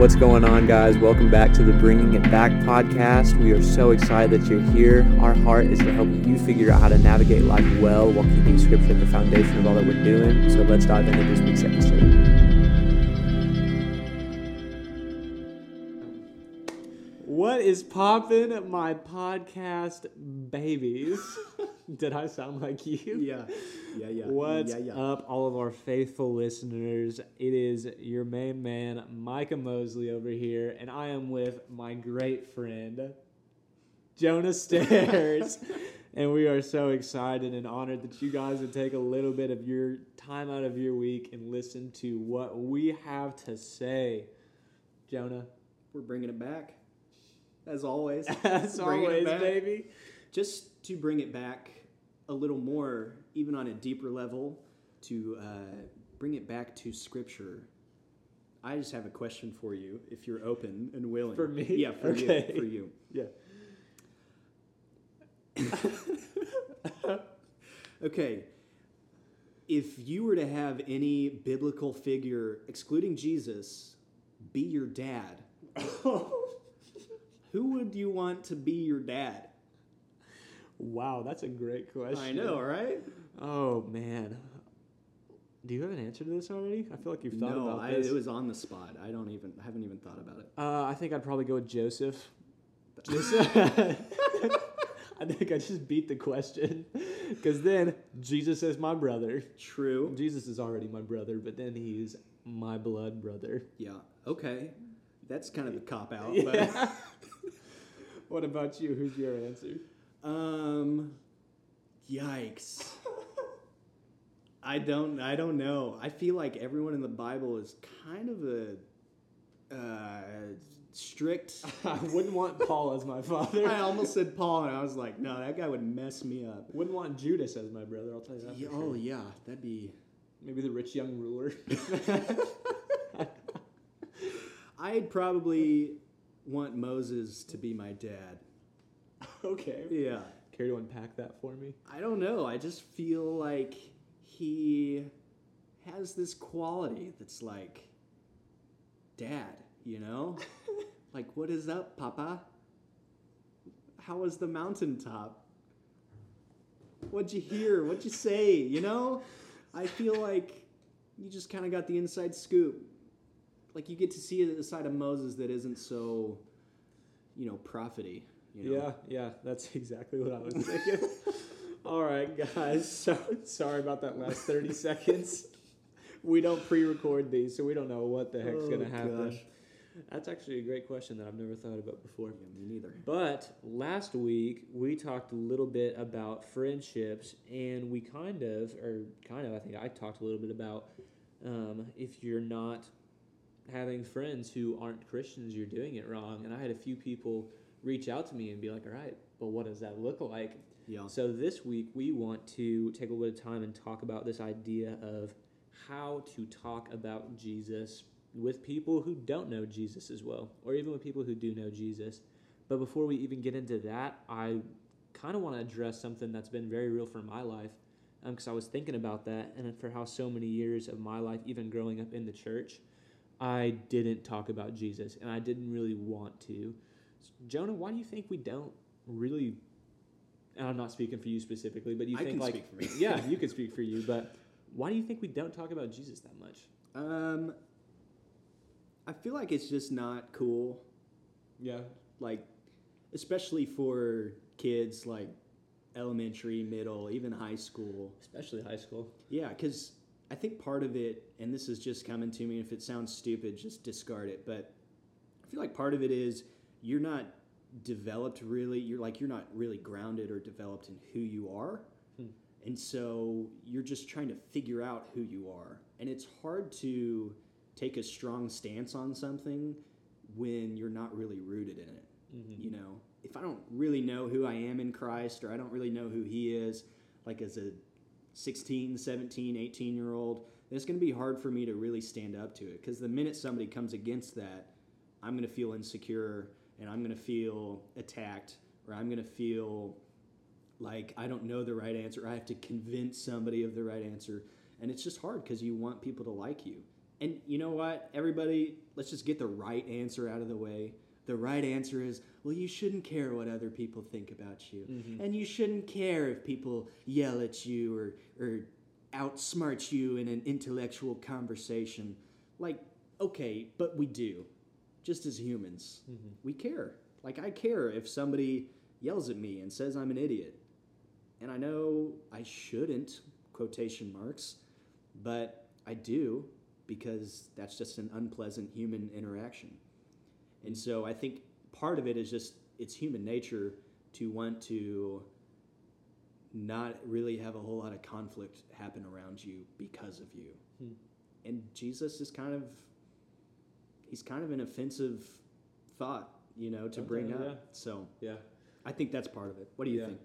What's going on, guys? Welcome back to the Bringing It Back podcast. We are so excited that you're here. Our heart is to help you figure out how to navigate life well while keeping Scripture at the foundation of all that we're doing. So let's dive into this week's episode. What is poppin', my podcast babies? Did I sound like you? Yeah, yeah, yeah. What's yeah, yeah. up, all of our faithful listeners? It is your main man, Micah Mosley, over here, and I am with my great friend, Jonah Stairs. and we are so excited and honored that you guys would take a little bit of your time out of your week and listen to what we have to say. Jonah, We're bringing it back, as always. as always, baby. Just to bring it back a little more, even on a deeper level, to uh, bring it back to Scripture. I just have a question for you, if you're open and willing. For me? Yeah, for Okay. you. For you. Yeah. Okay. If you were to have any biblical figure, excluding Jesus, be your dad, who would you want to be your dad? Wow, that's a great question. I know, right? Oh man. Do you have an answer to this already? I feel like you've thought no, about I, this. it was on the spot. I don't even I haven't even thought about it. uh, I think I'd probably go with Joseph. I think I just beat the question because then Jesus is my brother. True. Jesus is already my brother, but then he's my blood brother. Yeah. Okay. That's kind of the cop out. Yeah. what about you? Who's your answer? Um, yikes. I don't. I don't know. I feel like everyone in the Bible is kind of a uh, strict. I wouldn't want Paul as my father. I almost said Paul, and I was like, no, that guy would mess me up. wouldn't want Judas as my brother. I'll tell you that. Yeah, for oh yeah, that'd be. Maybe the rich young ruler. I'd probably want Moses to be my dad. okay. Yeah. Care to unpack that for me? I don't know. I just feel like he has this quality that's like, Dad, you know? like, what is up, Papa? How was the mountaintop? What'd you hear? What'd you say? You know? I feel like you just kind of got the inside scoop. Like, you get to see the side of Moses that isn't so, you know, prophety. You know? Yeah, yeah, that's exactly what I was thinking. All right, guys. So sorry about that last thirty seconds. We don't pre-record these, so we don't know what the heck's Oh, gonna happen. gosh. That's actually a great question that I've never thought about before. Yeah, me neither. But last week we talked a little bit about friendships, and we kind of, or kind of, I think I talked a little bit about um, if you're not having friends who aren't Christians, you're doing it wrong. And I had a few people reach out to me and be like, "All right, but what does that look like?" Yeah. So this week we want to take a little bit of time and talk about this idea of how to talk about Jesus with people who don't know Jesus as well, or even with people who do know Jesus. But before we even get into that, I kind of want to address something that's been very real for my life, um, because I was thinking about that, and for how so many years of my life, even growing up in the church, I didn't talk about Jesus, and I didn't really want to. Jonah, why do you think we don't really? And I'm not speaking for you specifically, but you I think can like speak for me. yeah, you could speak for you, but why do you think we don't talk about Jesus that much? Um, I feel like it's just not cool. Yeah, Like, especially for kids like elementary, middle, even high school. especially high school. Yeah, because I think part of it, and this is just coming to me. If it sounds stupid, just discard it. But I feel like part of it is you're not developed really. You're like you're not really grounded or developed in who you are. Hmm. And so you're just trying to figure out who you are. And it's hard to take a strong stance on something when you're not really rooted in it. Mm-hmm. You know, if I don't really know who I am in Christ or I don't really know who He is, like as a 16, 17, 18 year old, then it's going to be hard for me to really stand up to it. Because the minute somebody comes against that, I'm going to feel insecure and I'm going to feel attacked or I'm going to feel like I don't know the right answer. I have to convince somebody of the right answer. And it's just hard because you want people to like you. And you know what, everybody, let's just get the right answer out of the way. The right answer is, well, you shouldn't care what other people think about you. Mhm. And you shouldn't care if people yell at you or, or outsmart you in an intellectual conversation. Like, okay, but we do. Just as humans, Mhm. we care. Like, I care if somebody yells at me and says I'm an idiot. And I know I shouldn't, quotation marks, but I do because that's just an unpleasant human interaction. And so I think part of it is just it's human nature to want to not really have a whole lot of conflict happen around you because of you. Hmm. And Jesus is kind of he's kind of an offensive thought, you know, to bring up. yeah. So Yeah. I think that's part of it. What do you Yeah. think?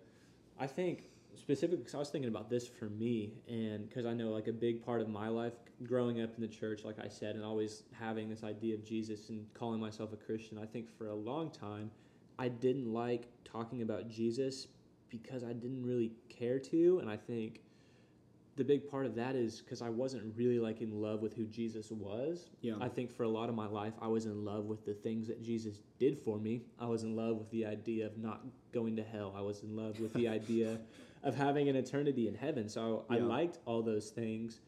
I think specifically because I was thinking about this for me, and because I know like a big part of my life growing up in the church, like I said, and always having this idea of Jesus and calling myself a Christian. I think for a long time, I didn't like talking about Jesus because I didn't really care to, and I think the big part of that is because I wasn't really like in love with who Jesus was. Yeah. I think for a lot of my life, I was in love with the things that Jesus did for me. I was in love with the idea of not going to hell. I was in love with the idea of having an eternity in heaven. So I liked all those things,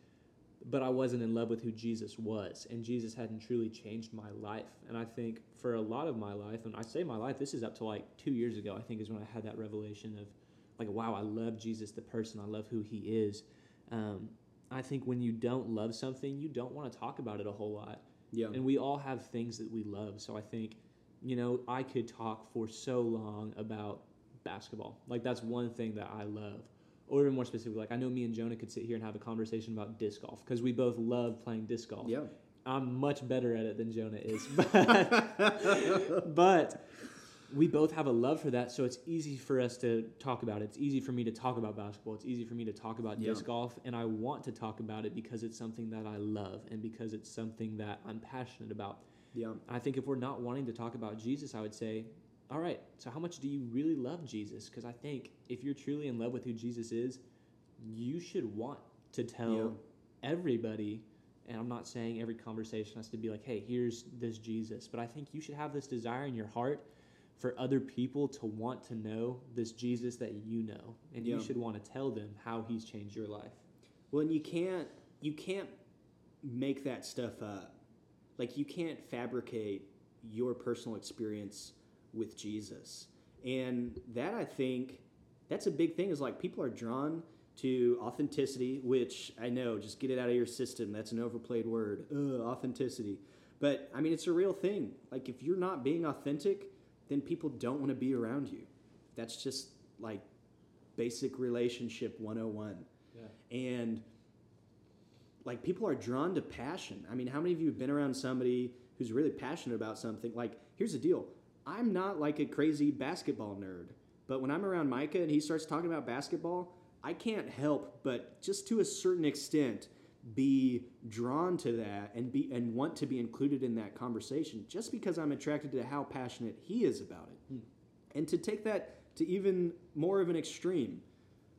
but I wasn't in love with who Jesus was. And Jesus hadn't truly changed my life. And I think for a lot of my life, and I say my life, this is up to like two years ago, I think is when I had that revelation of like, wow, I love Jesus, the person. I love who he is. Um, I think when you don't love something, you don't want to talk about it a whole lot. Yeah. And we all have things that we love. So I think, you know, I could talk for so long about basketball. Like that's one thing that I love. Or even more specifically, like I know me and Jonah could sit here and have a conversation about disc golf because we both love playing disc golf. yeah. I'm much better at it than Jonah is. But, but we both have a love for that, so it's easy for us to talk about it. It's easy for me to talk about basketball. It's easy for me to talk about Yeah. disc golf, and I want to talk about it because it's something that I love and because it's something that I'm passionate about. Yeah. I think if we're not wanting to talk about Jesus, I would say, all right, so how much do you really love Jesus? Because I think if you're truly in love with who Jesus is, you should want to tell Yeah. everybody. And I'm not saying every conversation has to be like, hey, here's this Jesus. But I think you should have this desire in your heart for other people to want to know this Jesus that you know. And Yeah. you should want to tell them how he's changed your life. Well, and you can't you can't make that stuff up. Like you can't fabricate your personal experience with Jesus. And that I think that's a big thing is like people are drawn to authenticity, which I know, just get it out of your system. That's an overplayed word. Ugh, authenticity. But I mean, it's a real thing. Like if you're not being authentic, then people don't want to be around you. That's just like basic relationship 101 Yeah. and like people are drawn to passion. I mean, how many of you have been around somebody who's really passionate about something? Like, here's the deal. I'm not like a crazy basketball nerd, but when I'm around Micah and he starts talking about basketball, I can't help but just to a certain extent be drawn to that and be and want to be included in that conversation just because I'm attracted to how passionate he is about it. Hmm. And to take that to even more of an extreme,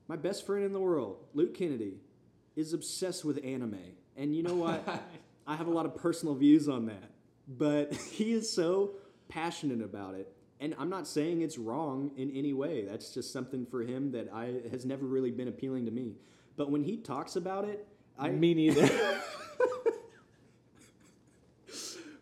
my best friend in the world, Luke Kennedy, is obsessed with anime. And you know what? I have a lot of personal views on that. But he is so passionate about it. And I'm not saying it's wrong in any way. That's just something for him that I has never really been appealing to me. But when he talks about it, I Me neither.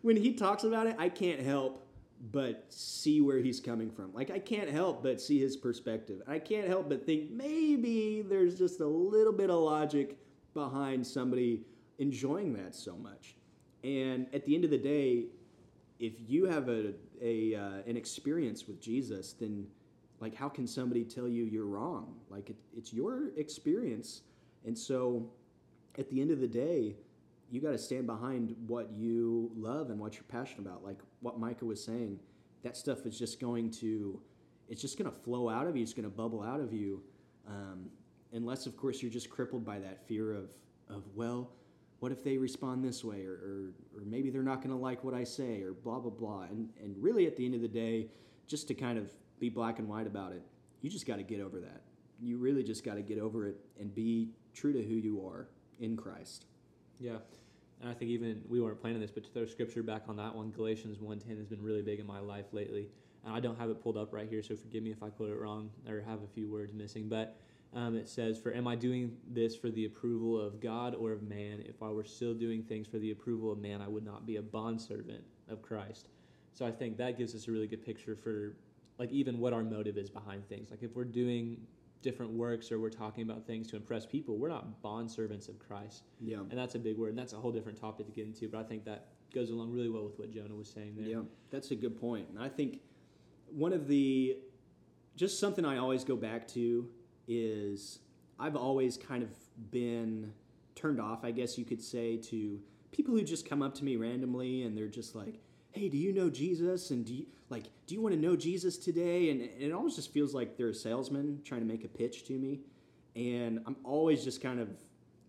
when he talks about it, I can't help but see where he's coming from. Like I can't help but see his perspective. I can't help but think maybe there's just a little bit of logic behind somebody enjoying that so much. And at the end of the day, if you have a, a uh, an experience with Jesus, then like how can somebody tell you you're wrong? Like it, it's your experience, and so at the end of the day, you got to stand behind what you love and what you're passionate about. Like what Micah was saying, that stuff is just going to, it's just going to flow out of you. It's going to bubble out of you, um, unless of course you're just crippled by that fear of of well, what if they respond this way, or or, or maybe they're not going to like what I say, or blah blah blah. And and really at the end of the day, just to kind of be black and white about it, you just got to get over that. You really just got to get over it and be true to who you are in Christ. Yeah. and I think even we weren't planning this, but to throw scripture back on that one, Galatians 1.10 has been really big in my life lately. And I don't have it pulled up right here, so forgive me if I quote it wrong or have a few words missing. But um, it says, For am I doing this for the approval of God or of man? If I were still doing things for the approval of man, I would not be a bondservant of Christ. So I think that gives us a really good picture for like even what our motive is behind things. Like if we're doing different works or we're talking about things to impress people, we're not bond servants of Christ. Yeah. And that's a big word, and that's a whole different topic to get into. But I think that goes along really well with what Jonah was saying there. Yeah, that's a good point. And I think one of the just something I always go back to is I've always kind of been turned off, I guess you could say, to people who just come up to me randomly and they're just like, "Hey, do you know Jesus?" and do you like, "Do you want to know Jesus today?" and, and it almost just feels like they're a salesman trying to make a pitch to me, and I'm always just kind of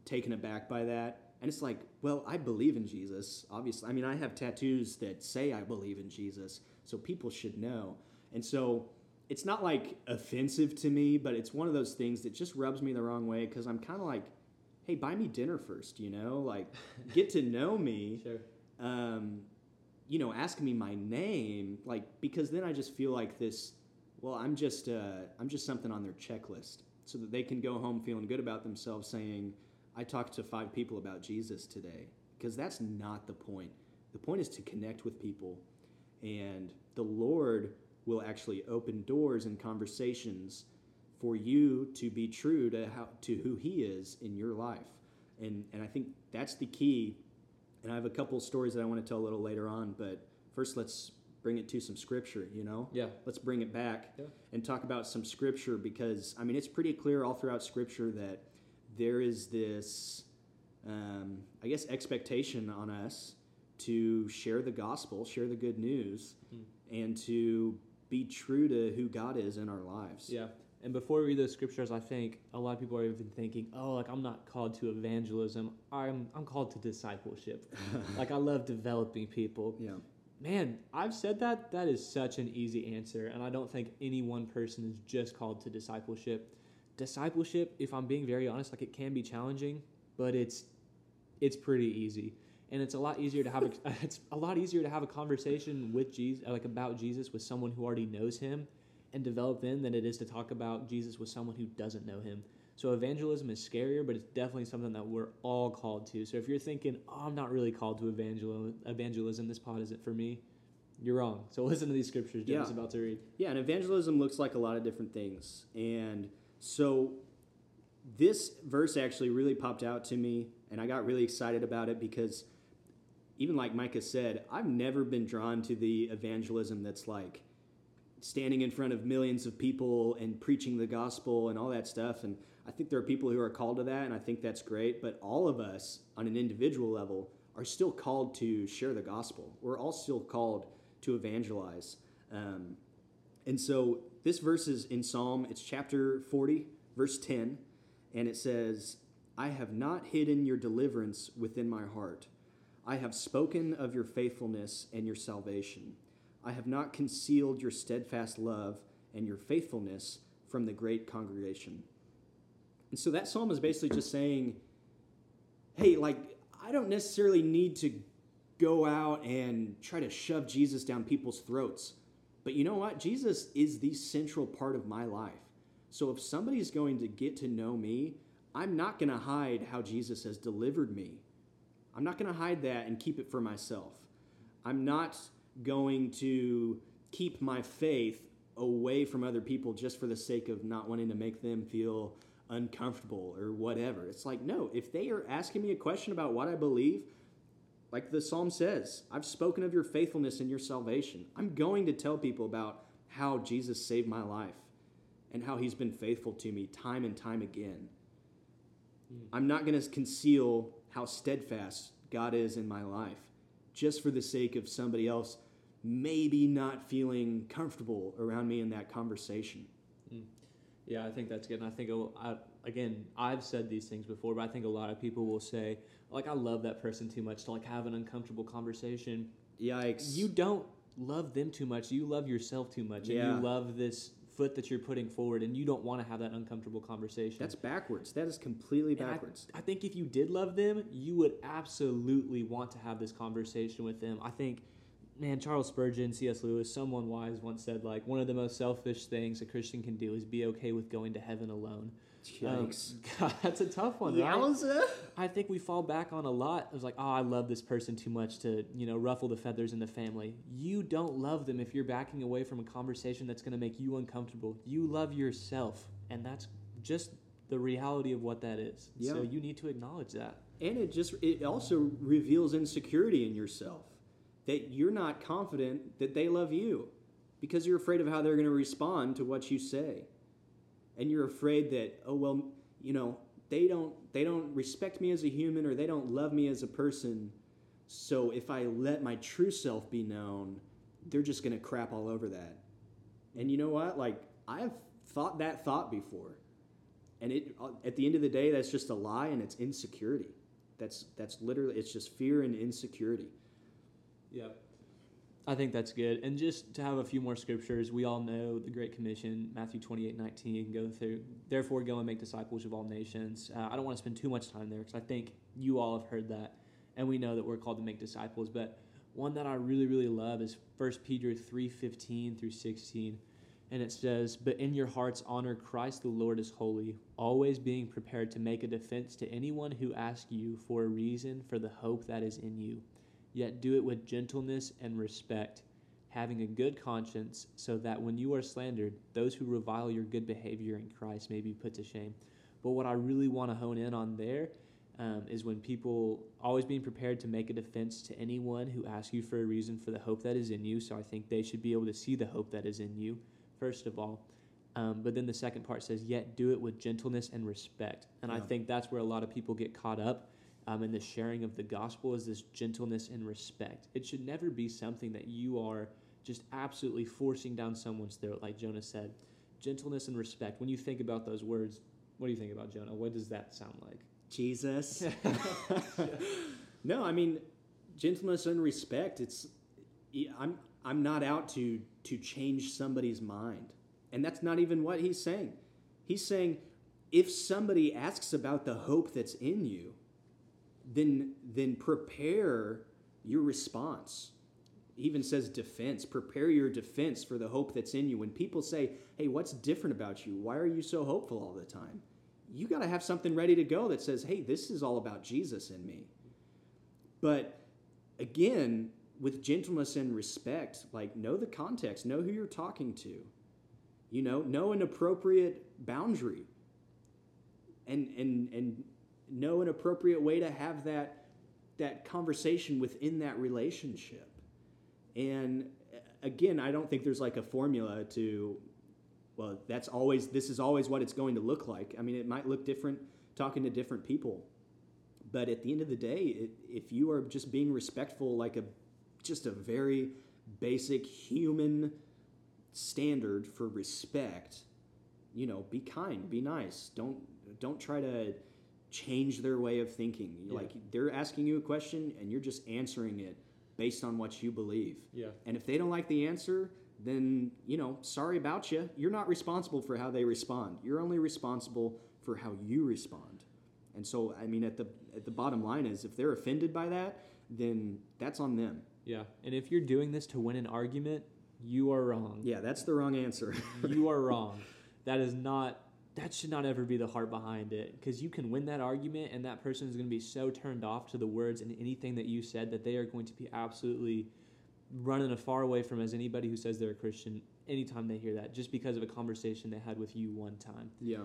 taken aback by that. And it's like, well, I believe in Jesus, obviously. I mean, I have tattoos that say I believe in Jesus, so people should know. And so it's not like offensive to me, but it's one of those things that just rubs me the wrong way because I'm kind of like, hey, buy me dinner first, you know? Like, get to know me. Sure. Um, you know, ask me my name, like, because then I just feel like this, well, I'm just, uh, I'm just something on their checklist so that they can go home feeling good about themselves saying, I talked to five people about Jesus today. Because that's not the point. The point is to connect with people. And the Lord will actually open doors and conversations for you to be true to how to who he is in your life. And and I think that's the key. And I have a couple stories that I want to tell a little later on, but first let's bring it to some scripture, you know? Yeah. Let's bring it back Yeah. and talk about some scripture because I mean it's pretty clear all throughout scripture that there is this um, I guess expectation on us to share the gospel, share the good news, Hmm. and to be true to who God is in our lives. Yeah. And before we read those scriptures, I think a lot of people are even thinking, "Oh, like I'm not called to evangelism. I'm I'm called to discipleship. like I love developing people." Yeah. Man, I've said that. That is such an easy answer, and I don't think any one person is just called to discipleship. Discipleship, if I'm being very honest, like it can be challenging, but it's it's pretty easy, and it's a lot easier to have a, it's a lot easier to have a conversation with Jesus, like about Jesus, with someone who already knows Him, and develop then than it is to talk about Jesus with someone who doesn't know Him. So evangelism is scarier, but it's definitely something that we're all called to. So if you're thinking, "Oh, I'm not really called to evangel- evangelism. This pod isn't for me," you're wrong. So listen to these scriptures Jim's Yeah. about to read. Yeah, and evangelism looks like a lot of different things. And so this verse actually really popped out to me, and I got really excited about it because even like Micah said, I've never been drawn to the evangelism that's like standing in front of millions of people and preaching the gospel and all that stuff. And I think there are people who are called to that, and I think that's great. But all of us on an individual level are still called to share the gospel. We're all still called to evangelize. Um, and so this verse is in Psalm, it's chapter 40, verse 10, and it says, I have not hidden your deliverance within my heart. I have spoken of your faithfulness and your salvation. I have not concealed your steadfast love and your faithfulness from the great congregation. And so that psalm is basically just saying, hey, like, I don't necessarily need to go out and try to shove Jesus down people's throats. But you know what? Jesus is the central part of my life. So if somebody's going to get to know me, I'm not going to hide how Jesus has delivered me. I'm not going to hide that and keep it for myself. I'm not going to keep my faith away from other people just for the sake of not wanting to make them feel uncomfortable or whatever. It's like, no, if they are asking me a question about what I believe, like the psalm says, I've spoken of your faithfulness and your salvation. I'm going to tell people about how Jesus saved my life and how he's been faithful to me time and time again. Hmm. I'm not going to conceal how steadfast God is in my life just for the sake of somebody else maybe not feeling comfortable around me in that conversation. Mm. Yeah, I think that's good. And I think, I, again, I've said these things before, but I think a lot of people will say, like, I love that person too much to like have an uncomfortable conversation. Yikes. You don't love them too much. You love yourself too much, and you love this foot that you're putting forward, and you don't want to have that uncomfortable conversation. That's backwards. That is completely And I- backwards. I, think if you did love them, you would absolutely want to have this conversation with them. I think, man, Charles Spurgeon, C.S. Lewis, someone wise once said, like, one of the most selfish things a Christian can do is be okay with going to heaven alone. Um, God, that's a tough one, right? Yowza. I think we fall back on a lot. It was like, oh, I love this person too much to, you know, ruffle the feathers in the family. You don't love them if you're backing away from a conversation that's going to make you uncomfortable. You love yourself, and that's just the reality of what that is. Yeah. So you need to acknowledge that. And it just it also reveals insecurity in yourself that you're not confident that they love you because you're afraid of how they're going to respond to what you say. And you're afraid that oh well, you know, they don't they don't respect me as a human or they don't love me as a person. So if I let my true self be known, they're just going to crap all over that. And you know what? Like I've thought that thought before. And it uh, at the end of the day that's just a lie and it's insecurity. That's that's literally it's just fear and insecurity. Yeah. I think that's good. And just to have a few more scriptures, we all know the Great Commission, Matthew 28 19. Go through, therefore, go and make disciples of all nations. Uh, I don't want to spend too much time there because I think you all have heard that. And we know that we're called to make disciples. But one that I really, really love is 1 Peter 3 15 through 16. And it says, But in your hearts honor Christ the Lord as holy, always being prepared to make a defense to anyone who asks you for a reason for the hope that is in you yet do it with gentleness and respect, having a good conscience, so that when you are slandered, those who revile your good behavior in Christ may be put to shame. But what I really want to hone in on there um, is when people always being prepared to make a defense to anyone who asks you for a reason for the hope that is in you. So I think they should be able to see the hope that is in you, first of all. Um, but then the second part says, yet do it with gentleness and respect. And I think that's where a lot of people get caught up um, in the sharing of the gospel is this gentleness and respect. It should never be something that you are just absolutely forcing down someone's throat, like Jonah said. Gentleness and respect. When you think about those words, what do you think about Jonah? What does that sound like? Jesus. no, I mean gentleness and respect. It's I'm I'm not out to to change somebody's mind. And that's not even what he's saying. He's saying if somebody asks about the hope that's in you, then then prepare your response. Even says defense. Prepare your defense for the hope that's in you. When people say, "Hey, what's different about you? Why are you so hopeful all the time?" You got to have something ready to go that says, "Hey, this is all about Jesus in me." But again, with gentleness and respect, like know the context, know who you're talking to. You know, know an appropriate boundary. And and and know an appropriate way to have that that conversation within that relationship. And uh, again, I don't think there's like a formula to well, that's always this is always what it's going to look like. I mean, it might look different talking to different people. But at the end of the day, it, if you are just being respectful like a just a very basic human standard for respect, you know, be kind, be nice. Don't don't try to change their way of thinking. Yeah. Like they're asking you a question and you're just answering it based on what you believe. Yeah. And if they don't like the answer, then, you know, sorry about you. You're not responsible for how they respond. You're only responsible for how you respond. And so, I mean, at the at the bottom line is if they're offended by that, then that's on them. Yeah. And if you're doing this to win an argument, you are wrong. Yeah, that's the wrong answer. you are wrong. That is not that should not ever be the heart behind it because you can win that argument and that person is going to be so turned off to the words and anything that you said that they are going to be absolutely running as far away from as anybody who says they're a Christian anytime they hear that just because of a conversation they had with you one time. yeah.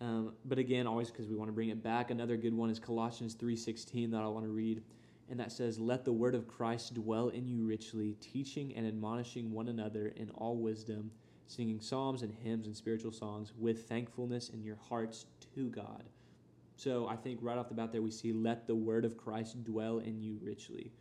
Um, but again, always because we want to bring it back. Another good one is Colossians three sixteen that I want to read, and that says, "Let the word of Christ dwell in you richly, teaching and admonishing one another in all wisdom, singing psalms and hymns and spiritual songs with thankfulness in your hearts to God." So I think right off the bat there we see, "Let the word of Christ dwell in you richly."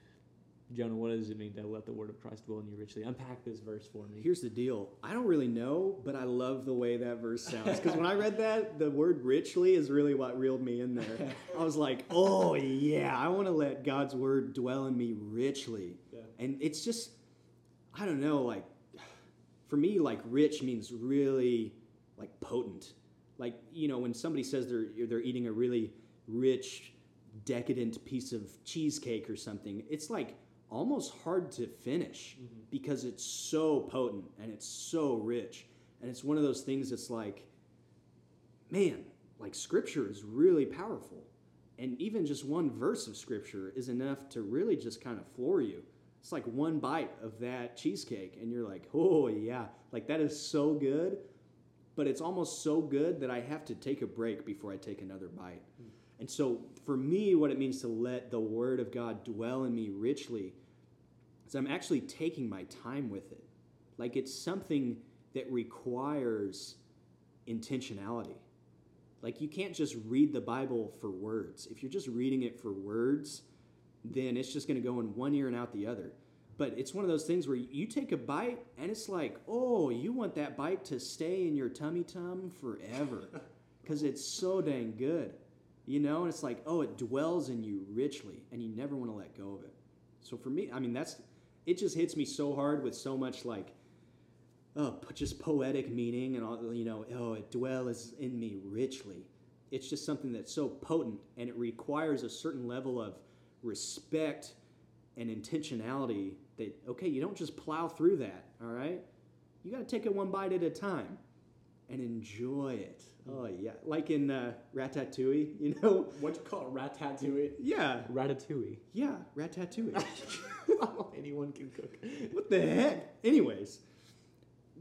Jonah, what does it mean to let the word of Christ dwell in you richly? Unpack this verse for me. Here's the deal. I don't really know, but I love the way that verse sounds. Because when I read that, the word richly is really what reeled me in there. I was like, oh, yeah, I want to let God's word dwell in me richly. Yeah. And it's just, I don't know, like, for me, like rich means really like potent. Like you know, when somebody says they're they're eating a really rich, decadent piece of cheesecake or something, it's like almost hard to finish mm-hmm. because it's so potent and it's so rich, and it's one of those things that's like, man, like scripture is really powerful, and even just one verse of scripture is enough to really just kind of floor you it's like one bite of that cheesecake and you're like oh yeah. Like that is so good but it's almost so good that i have to take a break before i take another bite. Hmm. And so for me what it means to let the word of god dwell in me richly is i'm actually taking my time with it. Like it's something that requires intentionality. Like you can't just read the bible for words. If you're just reading it for words then it's just going to go in one ear and out the other. But it's one of those things where you take a bite and it's like, oh, you want that bite to stay in your tummy tum forever because it's so dang good. You know, and it's like, oh, it dwells in you richly and you never want to let go of it. So for me, I mean, that's it just hits me so hard with so much like, oh, just poetic meaning and all, you know, oh, it dwells in me richly. It's just something that's so potent and it requires a certain level of respect and intentionality that okay you don't just plow through that all right you got to take it one bite at a time and enjoy it oh yeah like in uh, ratatouille you know What you call it, ratatouille? yeah Ratatouille. yeah ratatouille Anyone can cook. what the heck anyways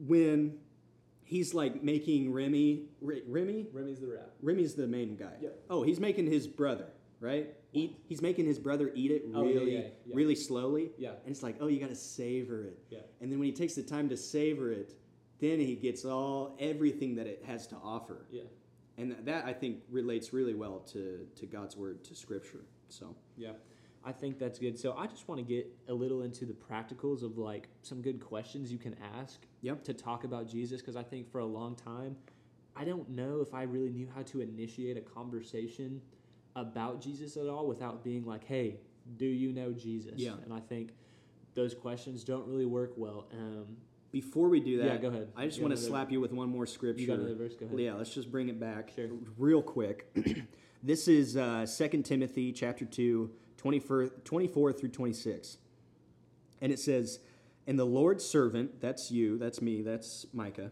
when he's like making remy Re- remy Remy's the rat. remy's the main guy Yep. oh he's making his brother right eat he's making his brother eat it Oh, yeah, really yeah, yeah. really slowly Yeah. and it's like oh you got to savor it Yeah. and then when he takes the time to savor it then he gets all everything that it has to offer Yeah. and that i think relates really well to to god's word to scripture so Yeah. I think that's good. So I just want to get a little into the practicals of like some good questions you can ask Yep. to talk about Jesus because I think for a long time I don't know if I really knew how to initiate a conversation about Jesus at all without being like, "Hey, do you know Jesus?" Yeah. And I think those questions don't really work well. Um, before we do that Yeah, go ahead. i just want to slap you with one more scripture you got another verse? Go ahead. yeah let's just bring it back Sure. real quick this is uh, 2 timothy chapter 2 24, 24 through 26 and it says and the lord's servant that's you that's me that's micah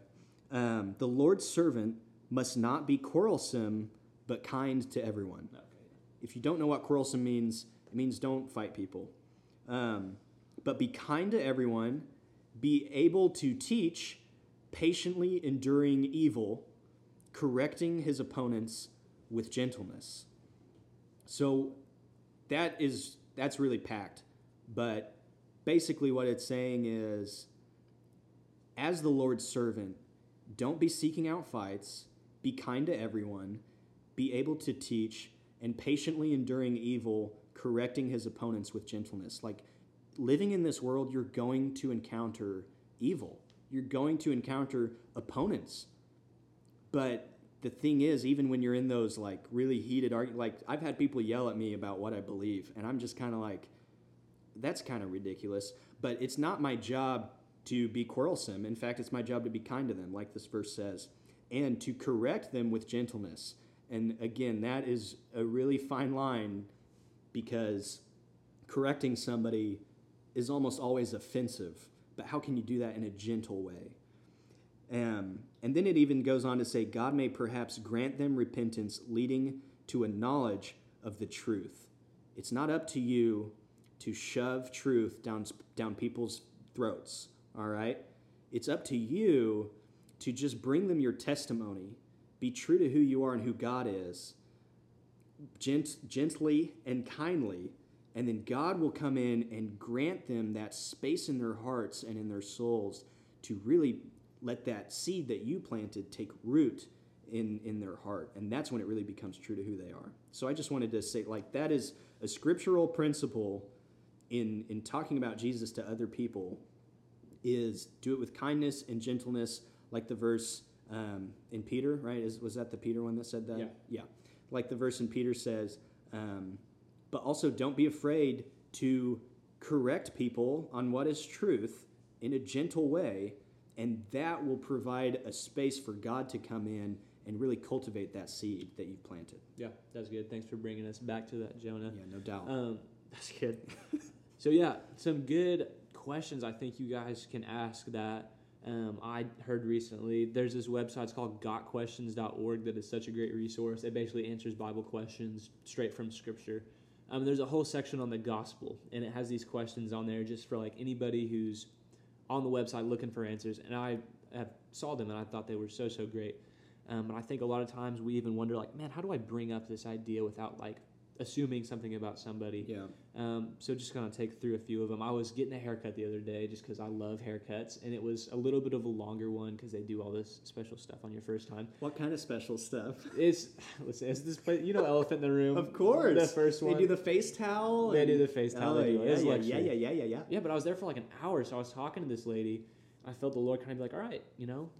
um, the lord's servant must not be quarrelsome but kind to everyone Okay. If you don't know what quarrelsome means it means don't fight people. Um, but be kind to everyone be able to teach patiently enduring evil correcting his opponents with gentleness. So that is that's really packed. But basically what it's saying is as the lord's servant don't be seeking out fights. Be kind to everyone. Be able to teach and patiently enduring evil correcting his opponents with gentleness like living in this world you're going to encounter evil you're going to encounter opponents but the thing is, even when you're in those like really heated arguments, like I've had people yell at me about what I believe, and I'm just kind of like, that's kind of ridiculous. But it's not my job to be quarrelsome. In fact, it's my job to be kind to them, like this verse says, and to correct them with gentleness. And again, that is a really fine line because correcting somebody is almost always offensive. But how can you do that in a gentle way? Um, and then it even goes on to say, God may perhaps grant them repentance leading to a knowledge of the truth. It's not up to you to shove truth down, down people's throats, all right? It's up to you to just bring them your testimony, be true to who you are and who God is, gent- gently and kindly, and then God will come in and grant them that space in their hearts and in their souls to really let that seed that you planted take root in in their heart. And that's when it really becomes true to who they are. So i just wanted to say like that is a scriptural principle in in talking about jesus to other people is do it with kindness and gentleness like the verse um, in peter right is, was that the peter one that said that Yeah. yeah like the verse in peter says um, but also don't be afraid to correct people on what is truth in a gentle way And that will provide a space for God to come in and really cultivate that seed that you've planted. Yeah, that's good. Thanks for bringing us back to that, Jonah. Yeah, no doubt. Um, that's good. so yeah, some good questions I think you guys can ask that um, I heard recently. There's this website it's called gotquestions.org that is such a great resource. It basically answers Bible questions straight from Scripture. Um, there's a whole section on the gospel, and it has these questions on there just for like anybody who's on the website looking for answers. And I have saw them, and I thought they were so so great. Um, and I think a lot of times we even wonder, like, man, how do I bring up this idea without like assuming something about somebody? yeah. Um, so just gonna take through a few of them. I was getting a haircut the other day just because I love haircuts, and it was a little bit of a longer one because they do all this special stuff on your first time. What kind of special stuff? It's listen, it's this place, you know, elephant in the room. Of course. the first one. They do the face towel. They do the face towel, Oh, yeah, yeah, yeah, yeah, yeah, yeah, yeah. Yeah, but I was there for like an hour, so I was talking to this lady. I felt the Lord kind of be like, all right, you know,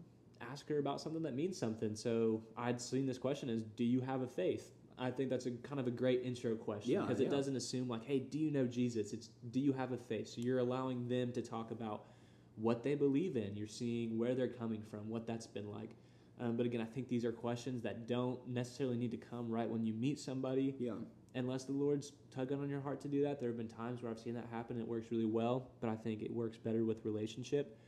ask her about something that means something. So I'd seen this question as, do you have a faith? I think that's a kind of a great intro question Yeah, because it yeah. doesn't assume like, hey, do you know Jesus? It's do you have a faith? So you're allowing them to talk about what they believe in. You're seeing where they're coming from, what that's been like. Um, but again, I think these are questions that don't necessarily need to come right when you meet somebody Yeah. unless the Lord's tugging on your heart to do that. There have been times where I've seen that happen. It works really well, but I think it works better with relationship.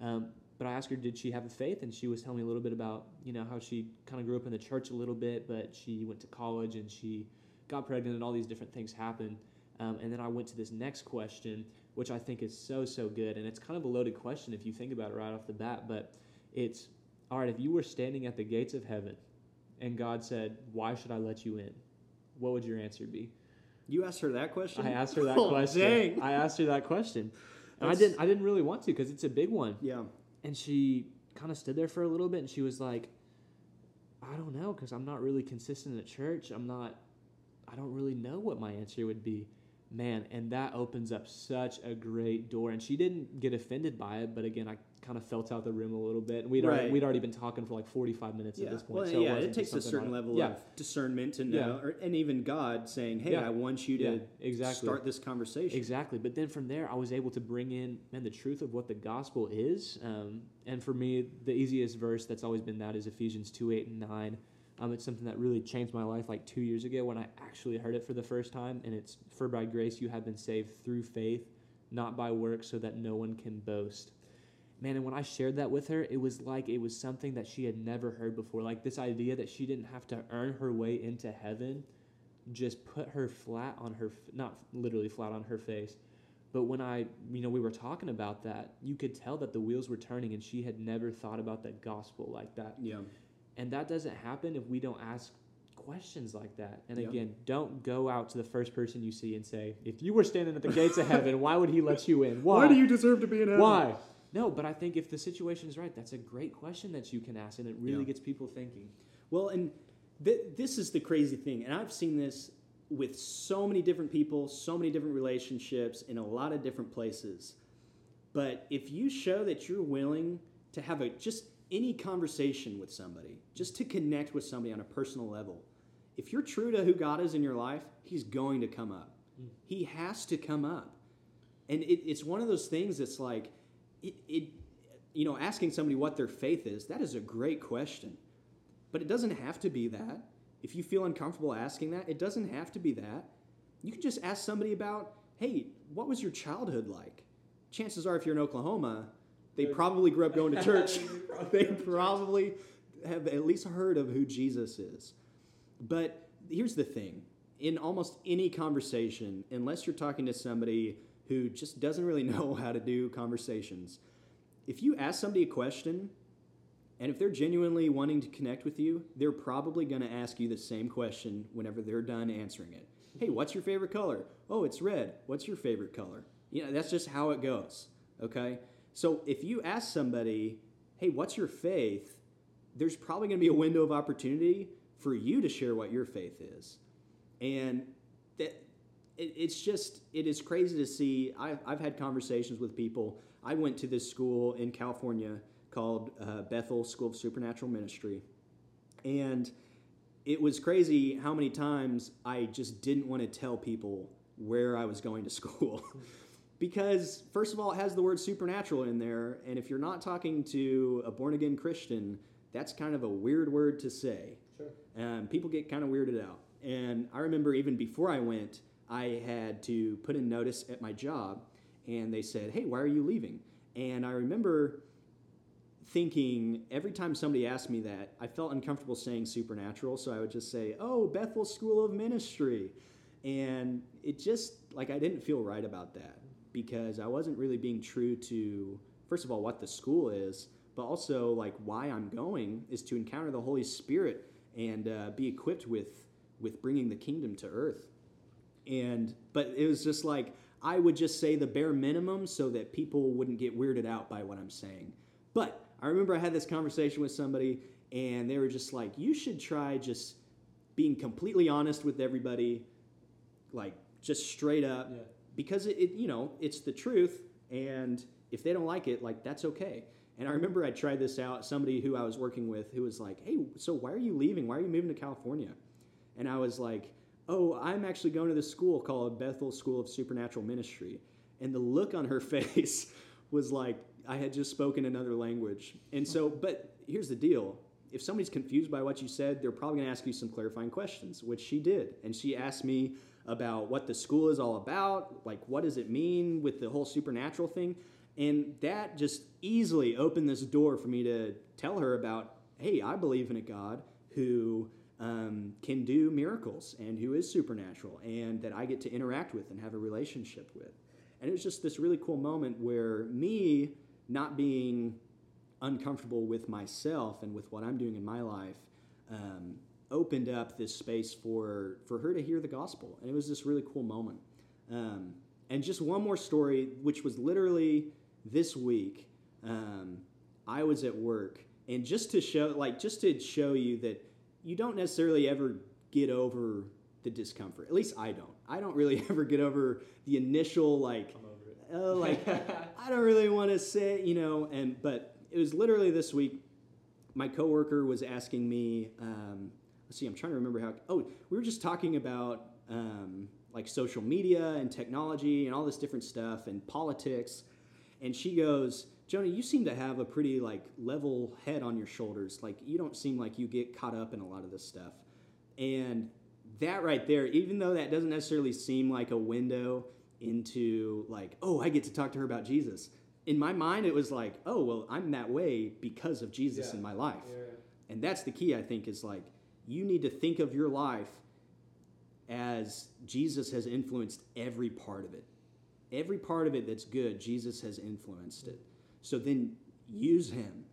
Um, but I asked her, did she have a faith? And she was telling me a little bit about, you know, how she kind of grew up in the church a little bit, but she went to college and she got pregnant and all these different things happened. Um, and then I went to this next question, which I think is so, so good. And it's kind of a loaded question if you think about it right off the bat, but it's, all right, if you were standing at the gates of heaven and God said, why should I let you in? What would your answer be? You asked her that question? I asked her that Oh, question. dang. I asked her that question. And I didn't I didn't really want to because it's a big one. Yeah. And she kind of stood there for a little bit and she was like, I don't know because I'm not really consistent at church. I'm not, I don't really know what my answer would be. Man, and that opens up such a great door. And she didn't get offended by it, but again, I kind of felt out the room a little bit. We'd, already, we'd already been talking for like 45 minutes Yeah. at this point. Well, so yeah, it wasn't takes a certain I- level yeah. of discernment to know, Yeah. or, and even God saying, "Hey. I want you to exactly. start this conversation." Exactly. But then from there, I was able to bring in, man, the truth of what the gospel is. Um, and for me, the easiest verse that's always been that is Ephesians 2 8 and 9. Um, it's something that really changed my life like two years ago when I actually heard it for the first time. And it's, For by grace you have been saved through faith, not by works, so that no one can boast. Man, and when I shared that with her, it was like it was something that she had never heard before. Like this idea that she didn't have to earn her way into heaven just put her flat on her, not literally flat on her face but when i you know we were talking about that you could tell that the wheels were turning and she had never thought about the gospel like that Yeah. and that doesn't happen if we don't ask questions like that and Yeah. again don't go out to the first person you see and say if you were standing at the gates of heaven why would he let you in why Why do you deserve to be in heaven? why no but i think if the situation is right that's a great question that you can ask and it really Yeah. gets people thinking Well, and th- this is the crazy thing, and I've seen this with so many different people, so many different relationships in a lot of different places. But if you show that you're willing to have a just any conversation with somebody, just to connect with somebody on a personal level, if you're true to who God is in your life, He's going to come up. Hmm. He has to come up, and it, it's one of those things that's like, it, it, you know, asking somebody what their faith is. That is a great question. But it doesn't have to be that. If you feel uncomfortable asking that, it doesn't have to be that. You can just ask somebody about, hey, what was your childhood like? Chances are, if you're in Oklahoma, they probably grew up going to church. they probably have at least heard of who Jesus is. But here's the thing in almost any conversation, unless you're talking to somebody who just doesn't really know how to do conversations, if you ask somebody a question and if they're genuinely wanting to connect with you, they're probably going to ask you the same question whenever they're done answering it. Hey, what's your favorite color? Oh, it's red. What's your favorite color? You know, that's just how it goes. Okay? So if you ask somebody, hey, what's your faith? There's probably going to be a window of opportunity for you to share what your faith is. And it, it's just it is crazy to see I've, I've had conversations with people i went to this school in california called uh, bethel school of supernatural ministry and it was crazy how many times i just didn't want to tell people where i was going to school because first of all, it has the word supernatural in there, and if you're not talking to a born again Christian, that's kind of a weird word to say. Sure. Um, people get kind of weirded out. And I remember even before I went, I had to put in notice at my job, and they said, "Hey, why are you leaving?" And I remember thinking every time somebody asked me that, I felt uncomfortable saying supernatural, so I would just say, "Oh, Bethel School of Ministry," and it just like I didn't feel right about that because I wasn't really being true to first of all what the school is, but also like why I'm going is to encounter the Holy Spirit and uh, be equipped with with bringing the kingdom to earth. And but it was just like I would just say the bare minimum so that people wouldn't get weirded out by what I'm saying. But I remember I had this conversation with somebody and they were just like, you should try just being completely honest with everybody, like just straight up, Yeah. because it, it, you know, it's the truth. And if they don't like it, like that's okay. And I remember I tried this out. Somebody who I was working with who was like, hey, so why are you leaving? Why are you moving to California? And I was like, oh, I'm actually going to this school called Bethel School of Supernatural Ministry. And the look on her face was like, I had just spoken another language. And so, but here's the deal if somebody's confused by what you said, they're probably going to ask you some clarifying questions, which she did. And she asked me about what the school is all about, like what does it mean with the whole supernatural thing. And that just easily opened this door for me to tell her about, hey, I believe in a God who um, can do miracles and who is supernatural and that I get to interact with and have a relationship with. And it was just this really cool moment where me not being uncomfortable with myself and with what I'm doing in my life um, opened up this space for, for her to hear the gospel. And it was this really cool moment. Um, and just one more story, which was literally this week. Um, I was at work, and just to show, like, just to show you that you don't necessarily ever get over the discomfort. At least I don't. I don't really ever get over the initial like, I'm over it. oh, like I don't really want to say, you know. And but it was literally this week. My coworker was asking me. Um, let's see. I'm trying to remember how. Oh, we were just talking about um, like social media and technology and all this different stuff and politics. And she goes, Jonah, you seem to have a pretty like level head on your shoulders. Like you don't seem like you get caught up in a lot of this stuff. And that right there, even though that doesn't necessarily seem like a window into like, oh, I get to talk to her about Jesus. In my mind, it was like, oh, well, I'm that way because of Jesus Yeah. in my life. Yeah. And that's the key, I think, is like you need to think of your life as Jesus has influenced every part of it. Every part of it that's good, Jesus has influenced it. So then use him.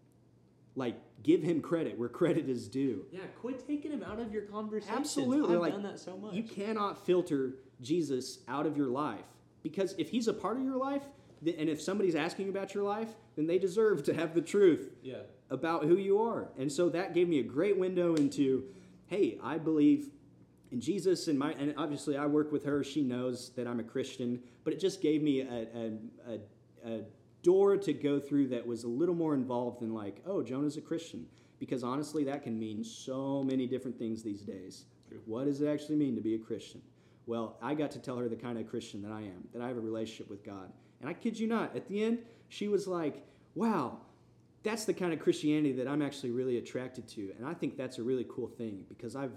Like, give him credit where credit is due. Yeah, quit taking him out of your conversation. Absolutely, I've like, done that so much. You cannot filter Jesus out of your life because if he's a part of your life, and if somebody's asking about your life, then they deserve to have the truth Yeah. about who you are. And so that gave me a great window into, hey, I believe in Jesus and my and obviously I work with her. She knows that I'm a Christian, but it just gave me a a, a, a door to go through that was a little more involved than like, oh, Jonah's a Christian. Because honestly, that can mean so many different things these days. True. What does it actually mean to be a Christian? Well, I got to tell her the kind of Christian that I am, that I have a relationship with God. And I kid you not, at the end, she was like, wow, that's the kind of Christianity that I'm actually really attracted to. And I think that's a really cool thing because I've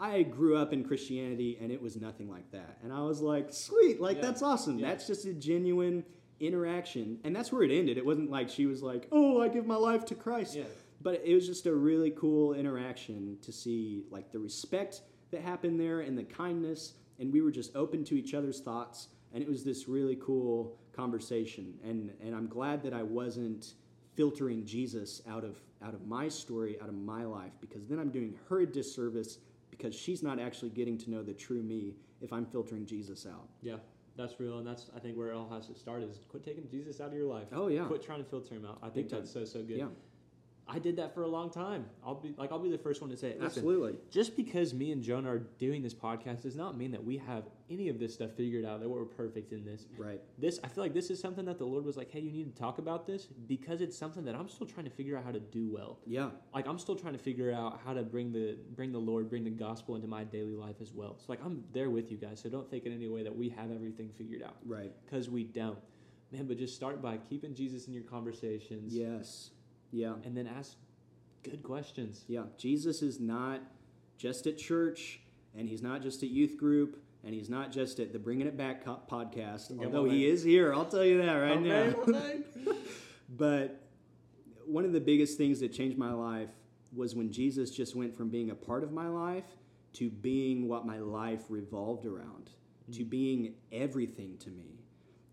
I grew up in Christianity and it was nothing like that. And I was like, sweet, like Yeah. that's awesome. Yeah. That's just a genuine interaction. And that's where it ended. It wasn't like she was like, "Oh, I give my life to Christ." Yeah. But it was just a really cool interaction to see like the respect that happened there and the kindness and we were just open to each other's thoughts and it was this really cool conversation and and I'm glad that I wasn't filtering Jesus out of out of my story, out of my life because then I'm doing her a disservice because she's not actually getting to know the true me if I'm filtering Jesus out. Yeah. That's real, and that's I think where it all has to start is quit taking Jesus out of your life. Oh yeah. Quit trying to filter him out. I Big think time. that's so so good. Yeah. I did that for a long time. I'll be like I'll be the first one to say it. Listen, Absolutely. just because me and Jonah are doing this podcast does not mean that we have any of this stuff figured out, that we're perfect in this. Right. This I feel like this is something that the Lord was like, Hey, you need to talk about this because it's something that I'm still trying to figure out how to do well. Yeah. Like I'm still trying to figure out how to bring the bring the Lord, bring the gospel into my daily life as well. So like I'm there with you guys. So don't think in any way that we have everything figured out Right. because we don't. man, but just start by keeping Jesus in your conversations. Yes. Yeah. And then ask good questions. Yeah. Jesus is not just at church, and he's not just at youth group, and he's not just at the Bringing It Back podcast, Come although on, he is here. I'll tell you that right Oh, now. oh, but one of the biggest things that changed my life was when Jesus just went from being a part of my life to being what my life revolved around, to mm. being everything to me.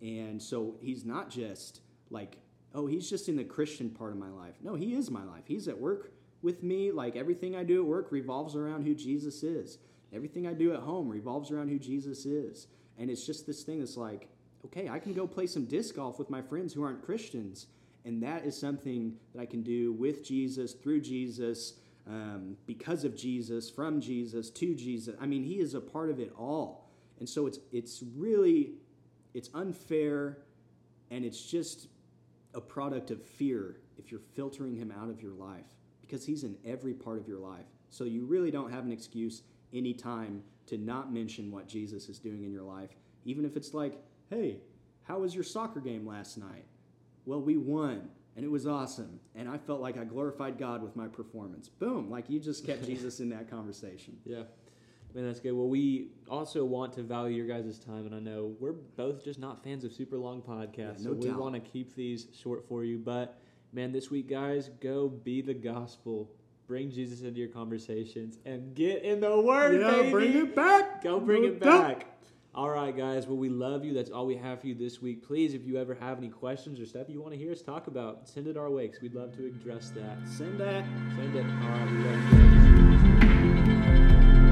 And so he's not just like, oh, he's just in the Christian part of my life. No, he is my life. He's at work with me. Like everything I do at work revolves around who Jesus is. Everything I do at home revolves around who Jesus is. And it's just this thing that's like, okay, I can go play some disc golf with my friends who aren't Christians. And that is something that I can do with Jesus, through Jesus, um, because of Jesus, from Jesus, to Jesus. I mean, He is a part of it all. And so it's, it's really, it's unfair and it's just a product of fear if you're filtering Him out of your life because He's in every part of your life. So you really don't have an excuse anytime to not mention what Jesus is doing in your life, even if it's like, hey, how was your soccer game last night? Well, we won, and it was awesome, and I felt like I glorified God with my performance. Boom, like you just kept Jesus in that conversation. Yeah. Man, that's good. Well, we also want to value your guys' time, and I know we're both just not fans of super long podcasts, Yeah, no so we want to keep these short for you. But, man, this week, guys, go be the gospel. Bring Jesus into your conversations and get in the Word, baby. bring it back. Go bring No it doubt. back. All right, guys. Well, we love you. That's all we have for you this week. Please, if you ever have any questions or stuff you want to hear us talk about, send it our way because we'd love to address that. Send that. Send it. All right, we love you.